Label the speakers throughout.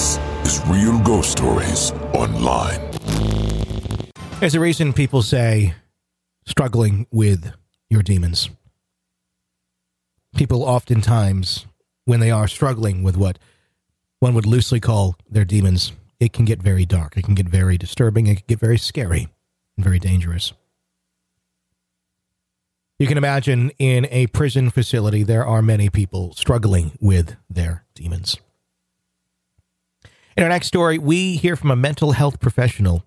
Speaker 1: This is Real Ghost Stories Online.
Speaker 2: There's a reason people say struggling with your demons. People oftentimes, when they are struggling with what one would loosely call their demons, it can get very dark. It can get very disturbing. It can get very scary and very dangerous. You can imagine in a prison facility, there are many people struggling with their demons. In our next story, we hear from a mental health professional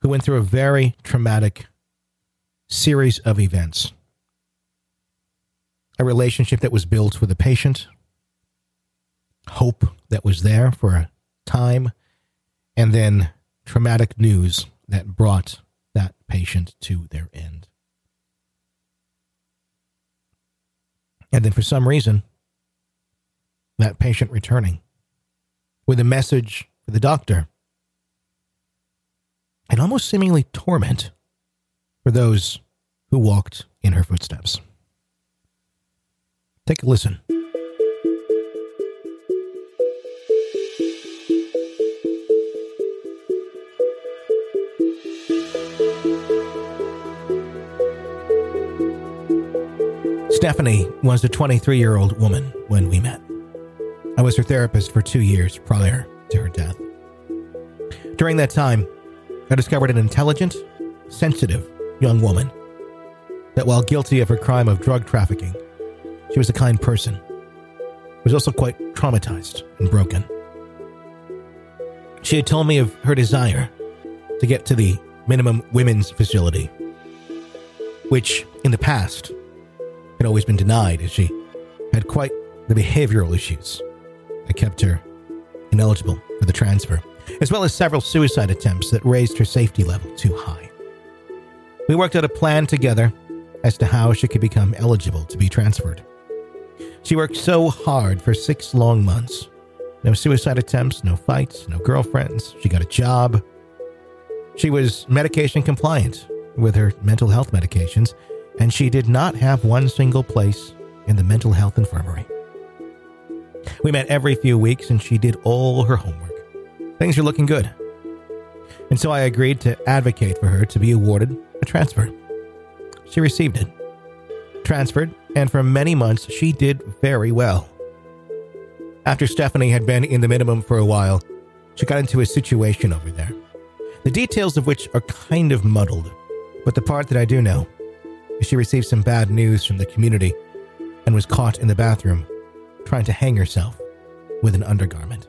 Speaker 2: who went through a very traumatic series of events. A relationship that was built with a patient, hope that was there for a time, and then traumatic news that brought that patient to their end. And then for some reason, that patient returning with a message for the doctor and almost seemingly torment for those who walked in her footsteps. Take a listen. Stephanie was a 23 year old woman when we met. I was her therapist for two years prior to her death. During that time, I discovered an intelligent, sensitive young woman that while guilty of her crime of drug trafficking, she was a kind person, was also quite traumatized and broken. She had told me of her desire to get to the minimum women's facility, which in the past had always been denied as she had quite the behavioral issues that kept her ineligible for the transfer, as well as several suicide attempts that raised her safety level too high. We worked out a plan together as to how she could become eligible to be transferred. She worked so hard for six long months. No suicide attempts, no fights, no girlfriends. She got a job. She was medication compliant with her mental health medications and she did not have one single place in the mental health infirmary. We met every few weeks, and she did all her homework. Things were looking good. And so I agreed to advocate for her to be awarded a transfer. She received it, transferred, and for many months she did very well. After Stephanie had been in the minimum for a while, she got into a situation over there, the details of which are kind of muddled, but the part that I do know is she received some bad news from the community and was caught in the bathroom trying to hang herself with an undergarment.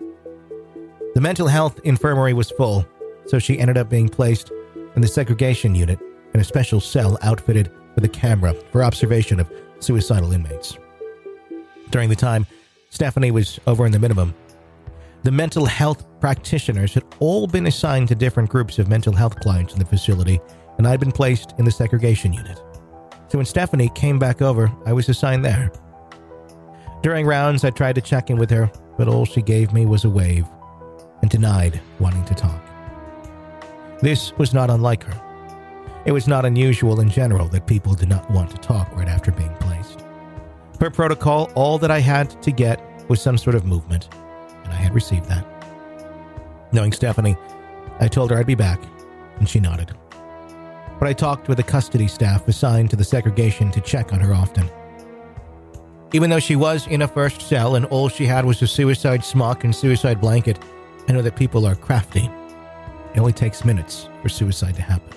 Speaker 2: The mental health infirmary was full, so she ended up being placed in the segregation unit in a special cell outfitted with a camera for observation of suicidal inmates. During the time Stephanie was over in the minimum, the mental health practitioners had all been assigned to different groups of mental health clients in the facility, and I'd been placed in the segregation unit. So when Stephanie came back over, I was assigned there. During rounds, I tried to check in with her, but all she gave me was a wave and denied wanting to talk. This was not unlike her. It was not unusual in general that people did not want to talk right after being placed. Per protocol, all that I had to get was some sort of movement, and I had received that. Knowing Stephanie, I told her I'd be back, and she nodded but I talked with the custody staff assigned to the segregation to check on her often. Even though she was in a first cell and all she had was a suicide smock and suicide blanket, I know that people are crafty. It only takes minutes for suicide to happen.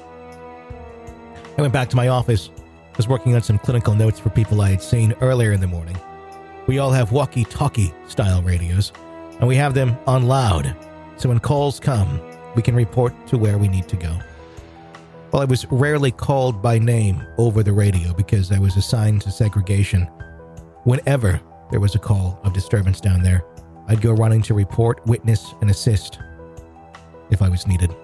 Speaker 2: I went back to my office, was working on some clinical notes for people I had seen earlier in the morning. We all have walkie talkie style radios, and we have them on loud, so when calls come, we can report to where we need to go. Well, I was rarely called by name over the radio because I was assigned to segregation, whenever there was a call of disturbance down there, I'd go running to report, witness, and assist if I was needed.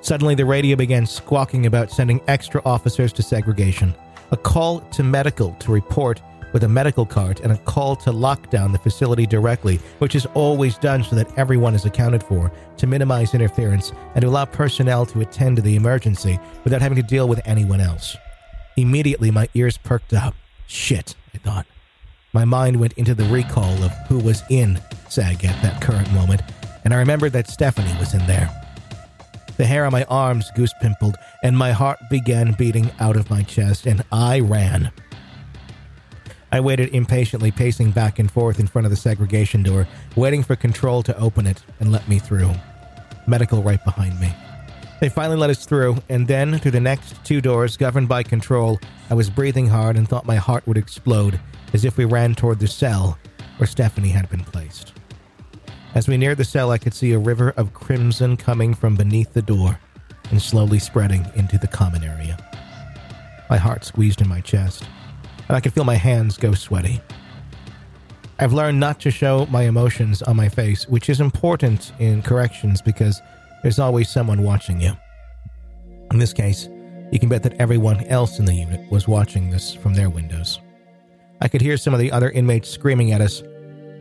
Speaker 2: Suddenly, the radio began squawking about sending extra officers to segregation, a call to medical to report with a medical cart and a call to lock down the facility directly, which is always done so that everyone is accounted for, to minimize interference and to allow personnel to attend to the emergency without having to deal with anyone else. Immediately, my ears perked up. Shit, I thought. My mind went into the recall of who was in seg at that current moment, and I remembered that Stephanie was in there. The hair on my arms goose pimpled, and my heart began beating out of my chest, and I ran. I waited impatiently, pacing back and forth in front of the segregation door, waiting for control to open it and let me through. Medical right behind me. They finally let us through, and then through the next two doors, governed by control, I was breathing hard and thought my heart would explode as if we ran toward the cell where Stephanie had been placed. As we neared the cell, I could see a river of crimson coming from beneath the door and slowly spreading into the common area. My heart squeezed in my chest and I could feel my hands go sweaty. I've learned not to show my emotions on my face, which is important in corrections because there's always someone watching you. In this case, you can bet that everyone else in the unit was watching this from their windows. I could hear some of the other inmates screaming at us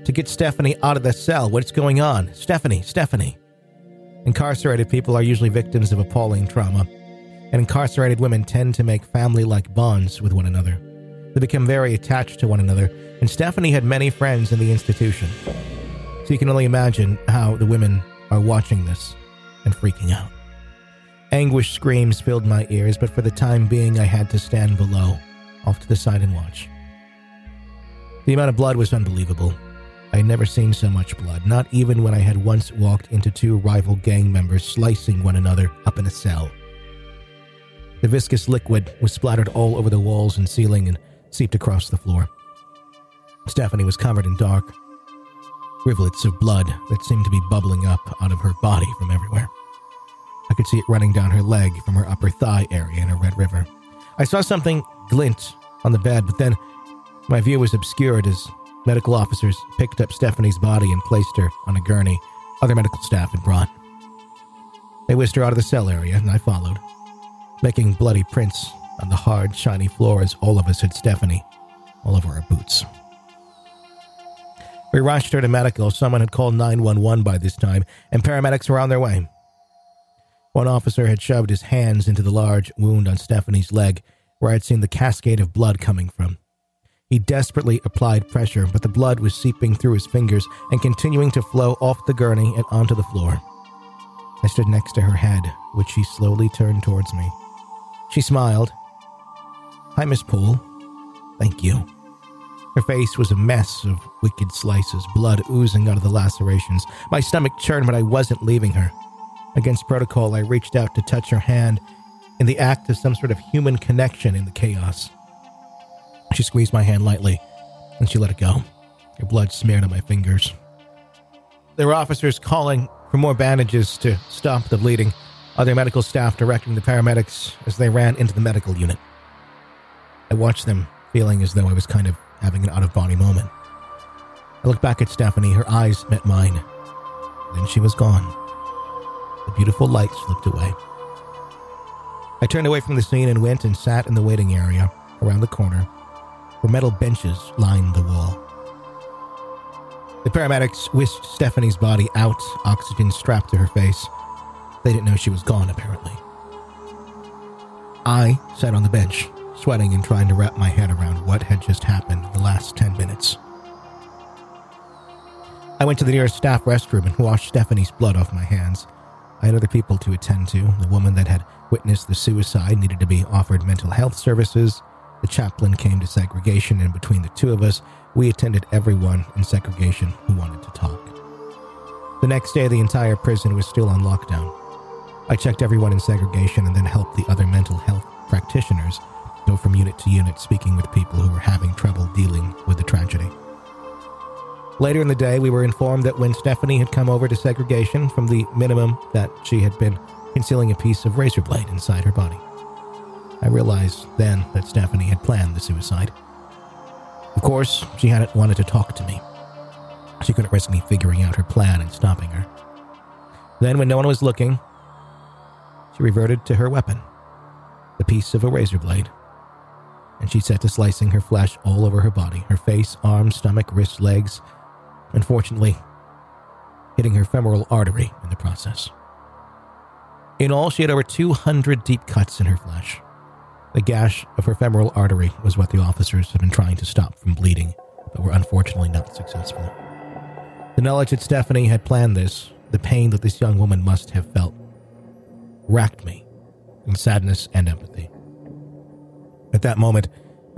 Speaker 2: to get Stephanie out of the cell. What's going on? Stephanie, Stephanie. Incarcerated people are usually victims of appalling trauma, and incarcerated women tend to make family like bonds with one another. They become very attached to one another, and Stephanie had many friends in the institution. So you can only imagine how the women are watching this and freaking out. Anguish screams filled my ears, but for the time being, I had to stand below, off to the side and watch. The amount of blood was unbelievable. I had never seen so much blood, not even when I had once walked into two rival gang members slicing one another up in a cell. The viscous liquid was splattered all over the walls and ceiling, and seeped across the floor. Stephanie was covered in dark rivulets of blood that seemed to be bubbling up out of her body from everywhere. I could see it running down her leg from her upper thigh area in a red river. I saw something glint on the bed, but then my view was obscured as medical officers picked up Stephanie's body and placed her on a gurney other medical staff had brought. They whisked her out of the cell area, and I followed, making bloody prints on the hard, shiny floor as all of us had Stephanie all over our boots. We rushed her to medical. Someone had called 911 by this time, and paramedics were on their way. One officer had shoved his hands into the large wound on Stephanie's leg, where I had seen the cascade of blood coming from. He desperately applied pressure, but the blood was seeping through his fingers and continuing to flow off the gurney and onto the floor. I stood next to her head, which she slowly turned towards me. She smiled Hi, Miss Poole. Thank you. Her face was a mess of wicked slices, blood oozing out of the lacerations. My stomach churned, but I wasn't leaving her. Against protocol, I reached out to touch her hand in the act of some sort of human connection in the chaos. She squeezed my hand lightly, and she let it go. Her blood smeared on my fingers. There were officers calling for more bandages to stop the bleeding, other medical staff directing the paramedics as they ran into the medical unit. I watched them, feeling as though I was kind of having an out of body moment. I looked back at Stephanie, her eyes met mine. Then she was gone. The beautiful light slipped away. I turned away from the scene and went and sat in the waiting area around the corner where metal benches lined the wall. The paramedics whisked Stephanie's body out, oxygen strapped to her face. They didn't know she was gone, apparently. I sat on the bench, sweating and trying to wrap my head around what had just happened in the last 10 minutes. I went to the nearest staff restroom and washed Stephanie's blood off my hands. I had other people to attend to. The woman that had witnessed the suicide needed to be offered mental health services. The chaplain came to segregation, and between the two of us, we attended everyone in segregation who wanted to talk. The next day, the entire prison was still on lockdown. I checked everyone in segregation and then helped the other mental health practitioners go from unit to unit speaking with people who were having trouble dealing with the tragedy. Later in the day, we were informed that when Stephanie had come over to segregation from the minimum that she had been concealing a piece of razor blade inside her body. I realized then that Stephanie had planned the suicide. Of course, she hadn't wanted to talk to me. She couldn't risk me figuring out her plan and stopping her. Then, when no one was looking, she reverted to her weapon, the piece of a razor blade and she set to slicing her flesh all over her body her face, arms, stomach, wrists, legs, unfortunately, hitting her femoral artery in the process. In all, she had over 200 deep cuts in her flesh. The gash of her femoral artery was what the officers had been trying to stop from bleeding, but were unfortunately not successful. The knowledge that Stephanie had planned this, the pain that this young woman must have felt, racked me in sadness and empathy. At that moment,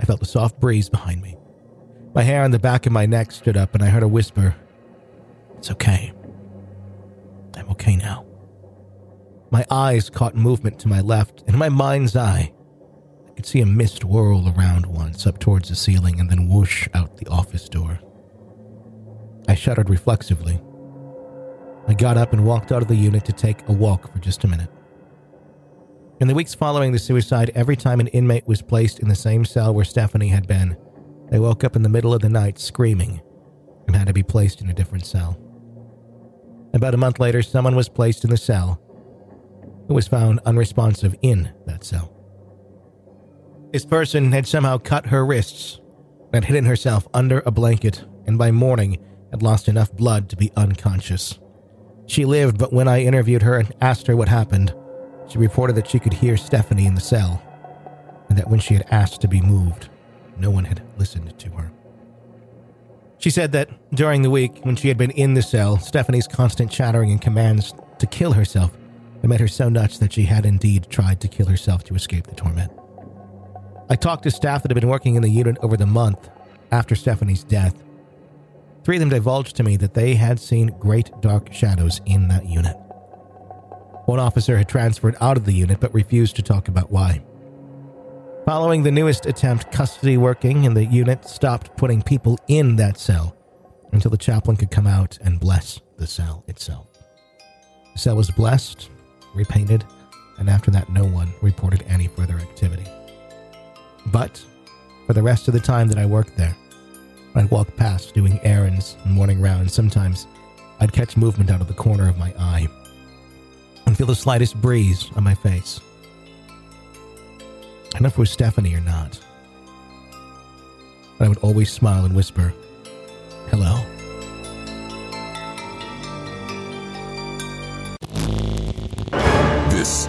Speaker 2: I felt a soft breeze behind me. My hair on the back of my neck stood up, and I heard a whisper It's okay. I'm okay now. My eyes caught movement to my left, and in my mind's eye, could see a mist whirl around once up towards the ceiling and then whoosh out the office door. I shuddered reflexively. I got up and walked out of the unit to take a walk for just a minute. In the weeks following the suicide, every time an inmate was placed in the same cell where Stephanie had been, they woke up in the middle of the night screaming and had to be placed in a different cell. About a month later, someone was placed in the cell who was found unresponsive in that cell. This person had somehow cut her wrists and hidden herself under a blanket, and by morning had lost enough blood to be unconscious. She lived, but when I interviewed her and asked her what happened, she reported that she could hear Stephanie in the cell, and that when she had asked to be moved, no one had listened to her. She said that during the week, when she had been in the cell, Stephanie's constant chattering and commands to kill herself had made her so nuts that she had indeed tried to kill herself to escape the torment. I talked to staff that had been working in the unit over the month after Stephanie's death. Three of them divulged to me that they had seen great dark shadows in that unit. One officer had transferred out of the unit but refused to talk about why. Following the newest attempt, custody working in the unit stopped putting people in that cell until the chaplain could come out and bless the cell itself. The cell was blessed, repainted, and after that, no one reported any further activity. But for the rest of the time that I worked there, I'd walk past doing errands and morning rounds. Sometimes I'd catch movement out of the corner of my eye and feel the slightest breeze on my face. I don't know if it was Stephanie or not. But I would always smile and whisper, hello.
Speaker 1: This